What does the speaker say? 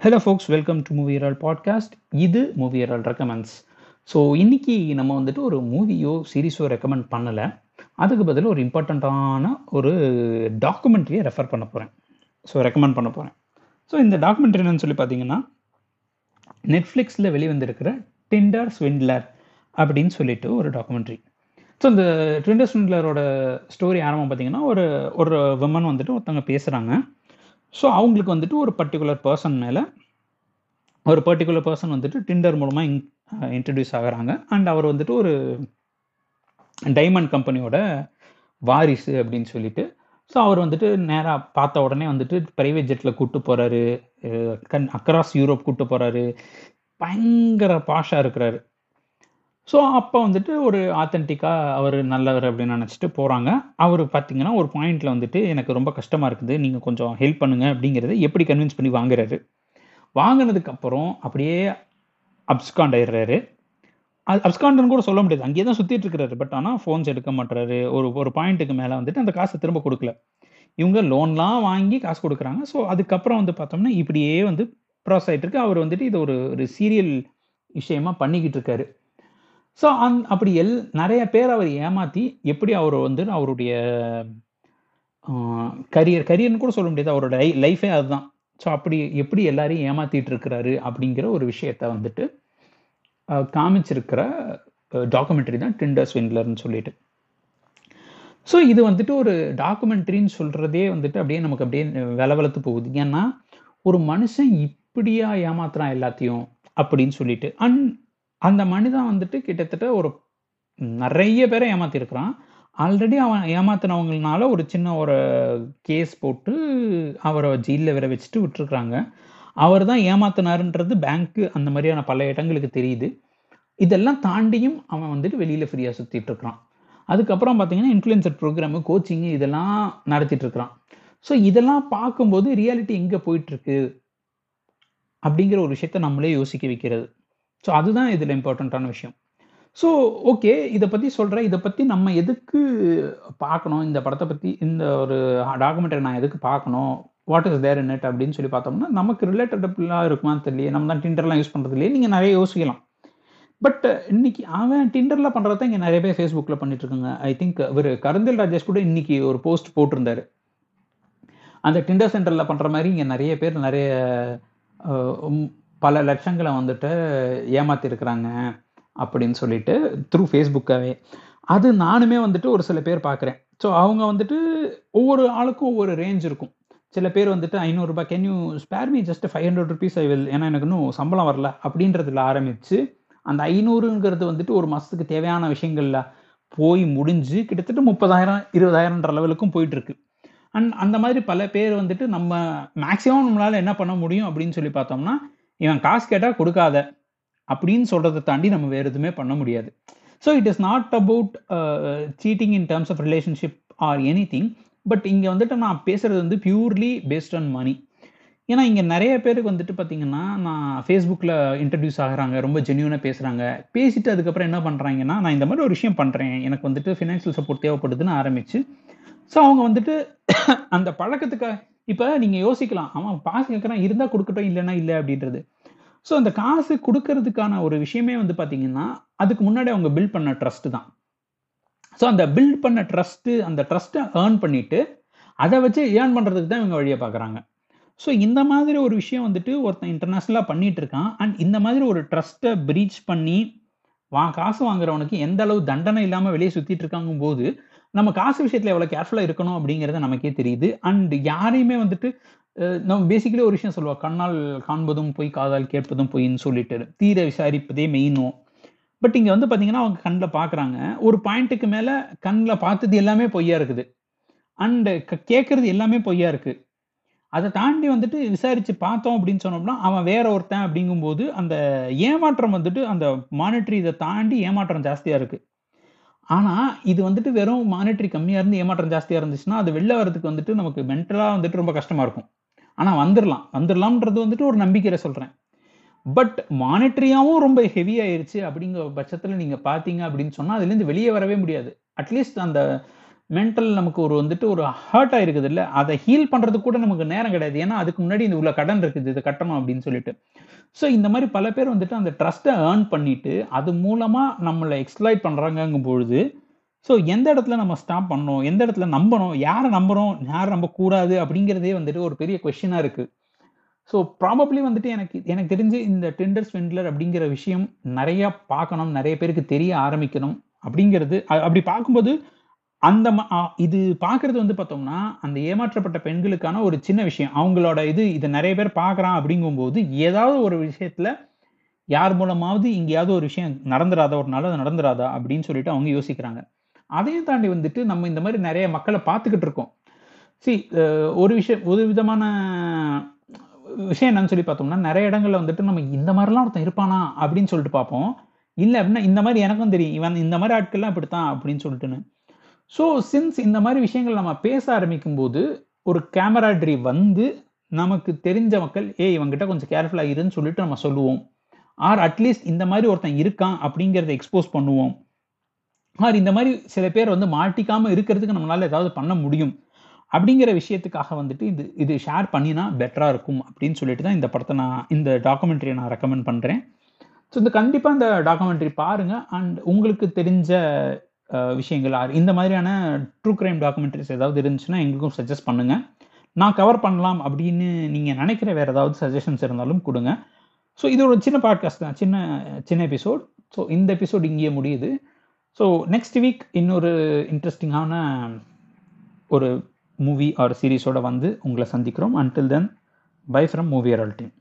Hello folks welcome to மூவியரால் podcast இது மூவியரால் ரெக்கமெண்ட்ஸ் ஸோ இன்னைக்கு நம்ம வந்துட்டு ஒரு மூவியோ சீரீஸோ ரெக்கமெண்ட் பண்ணலை. அதுக்கு பதில் ஒரு இம்பார்ட்டண்ட்டான ஒரு டாக்குமெண்ட்ரியை ரெஃபர் பண்ண போகிறேன் ஸோ ரெக்கமெண்ட் பண்ண போகிறேன் ஸோ இந்த டாக்குமெண்ட்ரி என்னன்னு சொல்லி பார்த்தீங்கன்னா நெட்ஃப்ளிக்ஸில் வெளிவந்திருக்கிற டிண்டர் ஸ்விண்ட்லர் அப்படின்னு சொல்லிட்டு ஒரு டாக்குமெண்ட்ரி ஸோ இந்த ட்விண்டர் ஸ்விண்ட்லரோட ஸ்டோரி ஆரம்பம் பார்த்தீங்கன்னா ஒரு ஒரு விமன் வந்துட்டு ஒருத்தவங்க பேசுகிறாங்க ஸோ அவங்களுக்கு வந்துட்டு ஒரு பர்டிகுலர் பர்சன் மேலே ஒரு பர்டிகுலர் பர்சன் வந்துட்டு டிண்டர் மூலமாக இன் இன்ட்ரடியூஸ் ஆகுறாங்க. அண்ட் அவர் வந்துட்டு ஒரு டைமண்ட் கம்பெனியோட வாரிசு அப்படின்னு சொல்லிட்டு ஸோ அவர் வந்துட்டு நேராக பார்த்த உடனே வந்துட்டு ப்ரைவேட் ஜெட்டில் கூப்பிட்டு போகிறாரு கண் அக்ராஸ் யூரோப் கூப்பிட்டு போகிறாரு பயங்கர பாஷாக இருக்கிறாரு. ஸோ அப்போ வந்துட்டு ஒரு ஆத்தென்டிக்காக அவர் நல்லவர் அப்படின்னு நினச்சிட்டு போகிறாங்க அவர் பார்த்தீங்கன்னா ஒரு பாயிண்டில் வந்துட்டு எனக்கு ரொம்ப கஷ்டமாக இருக்குது. நீங்கள் கொஞ்சம் ஹெல்ப் பண்ணுங்க அப்படிங்கிறத எப்படி கன்வின்ஸ் பண்ணி வாங்குறாரு? வாங்கினதுக்கப்புறம் அப்படியே அப்ஸ்காண்ட் ஆயிடுறாரு. அது அப்ஸ்காண்ட்னு கூட சொல்ல முடியாது. அங்கேயே தான் சுற்றிட்டு இருக்கிறாரு. பட் ஆனால் ஃபோன்ஸ் எடுக்க மாட்டுறாரு ஒரு ஒரு பாயிண்ட்டுக்கு மேலே வந்துட்டு அந்த காசை திரும்ப கொடுக்கல. இவங்க லோன்லாம் வாங்கி காசு கொடுக்குறாங்க. ஸோ அதுக்கப்புறம் வந்து பார்த்தோம்னா இப்படியே வந்து ப்ராஸ் ஆகிட்டு இருக்கு. அவர் வந்துட்டு இது ஒரு ஒரு சீரியல் விஷயமா பண்ணிக்கிட்டு இருக்காரு. ஸோ அந் அப்படி எல் நிறைய பேர் அவர் ஏமாற்றி எப்படி அவர் வந்து அவருடைய கரியர் கரியர்னு கூட சொல்ல முடியாது. அவரோட லைஃபே அதுதான். ஸோ அப்படி எப்படி எல்லாரையும் ஏமாத்திட்டு இருக்கிறாரு அப்படிங்கிற ஒரு விஷயத்த வந்துட்டு காமிச்சிருக்கிற டாக்குமெண்ட்ரி தான் டிண்டர் ஸ்விண்ட்லர்னு சொல்லிட்டு. ஸோ இது வந்துட்டு ஒரு டாக்குமெண்ட்ரின்னு சொல்கிறதே வந்துட்டு அப்படியே நமக்கு அப்படியே வில வளர்த்து போகுது. ஏன்னா ஒரு மனுஷன் இப்படியா ஏமாத்துறான் எல்லாத்தையும் அப்படின்னு சொல்லிட்டு. அண்ட் அந்த மனிதன் வந்துட்டு கிட்டத்தட்ட ஒரு நிறைய பேரை ஏமாத்திருக்கிறான். ஆல்ரெடி அவன் ஏமாத்தினவங்கனால ஒரு சின்ன ஒரு கேஸ் போட்டு அவரை ஜெயிலில் வேற வச்சுட்டு விட்டுருக்குறாங்க. அவர் தான் ஏமாத்தினாருன்றது பேங்க்கு அந்த மாதிரியான பல இடங்களுக்கு தெரியுது. இதெல்லாம் தாண்டியும் அவன் வந்துட்டு வெளியில் ஃப்ரீயாக சுற்றிட்டு இருக்கிறான். அதுக்கப்புறம் பார்த்தீங்கன்னா இன்ஃப்ளூயன்சர் ப்ரோக்ராமு கோச்சிங்கு இதெல்லாம் நடத்திட்டு இருக்கிறான். ஸோ இதெல்லாம் பார்க்கும்போது ரியாலிட்டி எங்கே போயிட்டுருக்கு அப்படிங்கிற ஒரு விஷயத்த நம்மளே யோசிக்க வைக்கிறது. ஸோ அதுதான் இதில் இம்பார்ட்டண்ட்டான விஷயம். ஸோ ஓகே இதை பற்றி சொல்கிறேன் இதை பற்றி நம்ம எதுக்கு பார்க்கணும்? இந்த படத்தை பற்றி இந்த ஒரு டாக்குமெண்ட்டை நான் எதுக்கு பார்க்கணும்? What is there in it அப்படின்னு சொல்லி பார்த்தோம்னா நமக்கு ரிலேட்டடபிளாக இருக்குமான்னு தெரியல நம்ம தான் டிண்டர்லாம் யூஸ் பண்ணுறது இல்லையே. நீங்கள் நிறைய யோசிக்கலாம். பட் இன்னைக்கு அவன் டிண்டரில் பண்ணுறத இங்கே நிறைய பேர் ஃபேஸ்புக்கில் பண்ணிட்டு இருக்காங்க. ஐ திங்க் ஒரு கருந்தில் ராஜேஷ் கூட இன்னைக்கு ஒரு போஸ்ட் போட்டிருந்தாரு. அந்த டிண்டர் சென்டரில் பண்ணுற மாதிரி இங்கே நிறைய பேர் நிறைய பல லட்சங்களை வந்துட்டு ஏமாத்திருக்கிறாங்க அப்படின்னு சொல்லிட்டு த்ரூ ஃபேஸ்புக்காகவே அது நானுமே வந்துட்டு ஒரு சில பேர் பார்க்குறேன். ஸோ அவங்க வந்துட்டு ஒவ்வொரு ஆளுக்கும் ஒவ்வொரு ரேஞ்ச் இருக்கும். சில பேர் வந்துட்டு ஐநூறுரூபா can you spare me just five hundred rupees I will ஏன்னா எனக்கு இன்னும் சம்பளம் வரல அப்படின்றதுல ஆரம்பித்து அந்த ஐநூறுங்கிறது வந்துட்டு ஒரு மாதத்துக்கு தேவையான விஷயங்கள்ல போய் முடிஞ்சு கிட்டத்தட்ட முப்பதாயிரம் இருபதாயிரம்ன்ற லெவலுக்கும் போயிட்டுருக்கு. அண்ட் அந்த மாதிரி பல பேர் வந்துட்டு நம்ம மேக்ஸிமம் நம்மளால் என்ன பண்ண முடியும் அப்படின்னு சொல்லி பார்த்தோம்னா இவன் காசு கேட்டால் கொடுக்காத அப்படின்னு சொல்கிறத தாண்டி நம்ம வேறு எதுவுமே பண்ண முடியாது. So it is not about cheating in terms of relationship or anything but இங்கே வந்துட்டு நான் பேசுகிறது வந்து பியூர்லி பேஸ்ட் ஆன் மணி ஏன்னா இங்கே நிறைய பேருக்கு வந்துட்டு பார்த்தீங்கன்னா நான் ஃபேஸ்புக்கில் இன்ட்ரடியூஸ் ஆகிறாங்க ரொம்ப ஜென்யூனாக பேசுகிறாங்க பேசிட்டு அதுக்கப்புறம் என்ன பண்ணுறாங்கன்னா நான் இந்த மாதிரி ஒரு விஷயம் பண்ணுறேன் எனக்கு வந்துட்டு ஃபினான்ஷியல் சப்போர்ட் தேவைப்படுதுன்னு ஆரம்பிச்சு ஸோ அவங்க வந்துட்டு அந்த பழக்கத்துக்கு இப்போ நீங்கள் யோசிக்கலாம் அவன் பாஸ் கேட்குறான் இருந்தால் கொடுக்கட்டும் இல்லைன்னா இல்லை அப்படின்றது. ஸோ அந்த காசு கொடுக்கறதுக்கான ஒரு விஷயமே வந்து பார்த்தீங்கன்னா அதுக்கு முன்னாடி அவங்க பில்ட் பண்ண ட்ரஸ்ட்டு தான். ஸோ அந்த பில்ட் பண்ண ட்ரஸ்ட்டு அந்த ட்ரஸ்ட்டை ஏர்ன் பண்ணிவிட்டு அதை வச்சு ஏர்ன் பண்ணுறதுக்கு தான் இவங்க வழியை பார்க்குறாங்க ஸோ இந்த மாதிரி ஒரு விஷயம் வந்துட்டு ஒருத்தன் இன்டர்நேஷ்னலாக பண்ணிட்டு இருக்கான் அண்ட் இந்த மாதிரி ஒரு ட்ரஸ்ட்டை பிரீச் பண்ணி வா காசு வாங்குறவனுக்கு எந்த அளவு தண்டனை இல்லாமல் வெளியே சுற்றிட்டு இருக்காங்க போது நம்ம காசு விஷயத்தில் எவ்வளோ கேர்ஃபுல்லாக இருக்கணும் அப்படிங்கிறது நமக்கே தெரியுது. அண்ட் யாரையுமே வந்துட்டு நம்ம பேசிக்கலி ஒரு விஷயம் சொல்லுவோம். கண்ணால் காண்பதும் போய் காதால் கேட்பதும் பொய்ன்னு சொல்லிட்டு தீர விசாரிப்பதே மெயினும் பட் இங்கே வந்து பார்த்தீங்கன்னா அவங்க கண்ணில் பார்க்குறாங்க ஒரு பாயிண்ட்டுக்கு மேலே கண்ணில் பார்த்தது எல்லாமே பொய்யா இருக்குது. அண்டு கேட்குறது எல்லாமே பொய்யா இருக்குது அதை தாண்டி வந்துட்டு விசாரித்து பார்த்தோம் அப்படின்னு சொன்னோம்னா அவன் வேற ஒருத்தன் அப்படிங்கும்போது அந்த ஏமாற்றம் வந்துட்டு அந்த மானிட்டரி இதை தாண்டி ஏமாற்றம் ஜாஸ்தியாக இருக்குது ஆனால் இது வந்துட்டு வெறும் மானிட்டரி கம்மியாக இருந்து ஏமாற்றம் ஜாஸ்தியாக இருந்துச்சுன்னா அது வெளில வரதுக்கு வந்துட்டு நமக்கு மென்டலாக வந்துட்டு ரொம்ப கஷ்டமாக இருக்கும். ஆனால் வந்துடலாம் வந்துடலாம்ன்றது வந்துட்டு ஒரு நம்பிக்கையை சொல்கிறேன் பட் மானிட்டரியாகவும் ரொம்ப ஹெவி அப்படிங்கிற பட்சத்தில் நீங்கள் பார்த்தீங்க அப்படின்னு சொன்னால் அதுலேருந்து வெளியே வரவே முடியாது. அட்லீஸ்ட் அந்த மென்டல் நமக்கு ஒரு வந்துட்டு ஒரு ஹர்ட் ஆயிருக்குது இல்லை அதை ஹீல் பண்ணுறதுக்கு கூட நமக்கு நேரம் கிடையாது. ஏன்னா அதுக்கு முன்னாடி இந்த உள்ள கடன் இருக்குது இதை கட்டணும் அப்படின்னு சொல்லிட்டு. ஸோ இந்த மாதிரி பல பேர் வந்துட்டு அந்த ட்ரஸ்ட்டை ஏர்ன் பண்ணிட்டு அது மூலமாக நம்மளை எக்ஸ்ப்ளாய்ட் பண்ணுறாங்கங்கும் பொழுது ஸோ எந்த இடத்துல நம்ம ஸ்டாப் பண்ணணும் எந்த இடத்துல நம்பணும் யாரை நம்புகிறோம் யாரை நம்பக்கூடாது அப்படிங்கிறதே வந்துட்டு ஒரு பெரிய கொஷினாக இருக்குது ஸோ ப்ராபப்ளி வந்துட்டு எனக்கு எனக்கு தெரிஞ்சு இந்த டெண்டர் ஸ்வெண்ட்லர் அப்படிங்கிற விஷயம் நிறையா பார்க்கணும் நிறைய பேருக்கு தெரிய ஆரம்பிக்கணும் அப்படிங்கிறது அப்படி பார்க்கும்போது அந்த ம- இது பார்க்கறது வந்து பார்த்தோம்னா அந்த ஏமாற்றப்பட்ட பெண்களுக்கான ஒரு சின்ன விஷயம். அவங்களோட இது இதை நிறைய பேர் பார்க்குறான் அப்படிங்கும்போது ஏதாவது ஒரு விஷயத்துல யார் மூலமாவது எங்கேயாவது ஒரு விஷயம் நடந்துராதா ஒரு நாள் அது நடந்துராதா அப்படின்னு சொல்லிட்டு அவங்க யோசிக்கிறாங்க. அதையும் தாண்டி வந்துட்டு நம்ம இந்த மாதிரி நிறைய மக்களை பார்த்துக்கிட்டு இருக்கோம். சி ஒரு விஷயம் ஒரு விதமான விஷயம் என்னன்னு சொல்லி பார்த்தோம்னா நிறைய இடங்கள்ல வந்துட்டு நம்ம இந்த மாதிரிலாம் ஒருத்தன் இருப்பானா அப்படின்னு சொல்லிட்டு பார்ப்போம். இல்லை அப்படின்னா இந்த மாதிரி எனக்கும் தெரியும். இவன் இந்த மாதிரி ஆட்கள்லாம் இப்படித்தான் அப்படின்னு சொல்லிட்டுன்னு. ஸோ சின்ஸ் இந்த மாதிரி விஷயங்கள் நம்ம பேச ஆரம்பிக்கும் போது ஒரு கேமராட்ரி வந்து நமக்கு தெரிஞ்ச மக்கள் ஏய் இவங்கிட்ட கொஞ்சம் கேர்ஃபுல்லாக இருன்னு சொல்லிட்டு நம்ம சொல்லுவோம். ஆர் அட்லீஸ்ட் இந்த மாதிரி ஒருத்தன் இருக்கான் அப்படிங்கிறத எக்ஸ்போஸ் பண்ணுவோம். ஆர் இந்த மாதிரி சில பேர் வந்து மாட்டிக்காமல் இருக்கிறதுக்கு நம்மளால் ஏதாவது பண்ண முடியும். அப்படிங்கிற விஷயத்துக்காக வந்துட்டு இது இது ஷேர் பண்ணினா பெட்டராக இருக்கும் அப்படின்னு சொல்லிட்டு தான் இந்த படத்தை நான் இந்த டாக்குமெண்ட்ரியை நான் ரெக்கமெண்ட் பண்ணுறேன் ஸோ இந்த கண்டிப்பாக இந்த டாக்குமெண்ட்ரி பாருங்கள் அண்ட் உங்களுக்கு தெரிஞ்ச விஷயங்கள். ஆர் இந்த மாதிரியான ட்ரூ கிரைம் டாக்குமெண்ட்ரிஸ் ஏதாவது இருந்துச்சுன்னா எங்களுக்கும் சஜஸ்ட் பண்ணுங்கள் நான் கவர் பண்ணலாம் அப்படின்னு நீங்கள் நினைக்கிற வேறு ஏதாவது சஜஷன்ஸ் இருந்தாலும் கொடுங்க. ஸோ இது ஒரு சின்ன பாட்காஸ்ட் தான். சின்ன சின்ன எபிசோட் ஸோ இந்த எபிசோட் இங்கேயே முடியுது. ஸோ நெக்ஸ்ட் வீக் இன்னொரு இன்ட்ரெஸ்டிங்கான ஒரு மூவி ஆர் சீரிஸோட வந்து உங்களை சந்திக்கிறோம். Until then bye from movie Aral team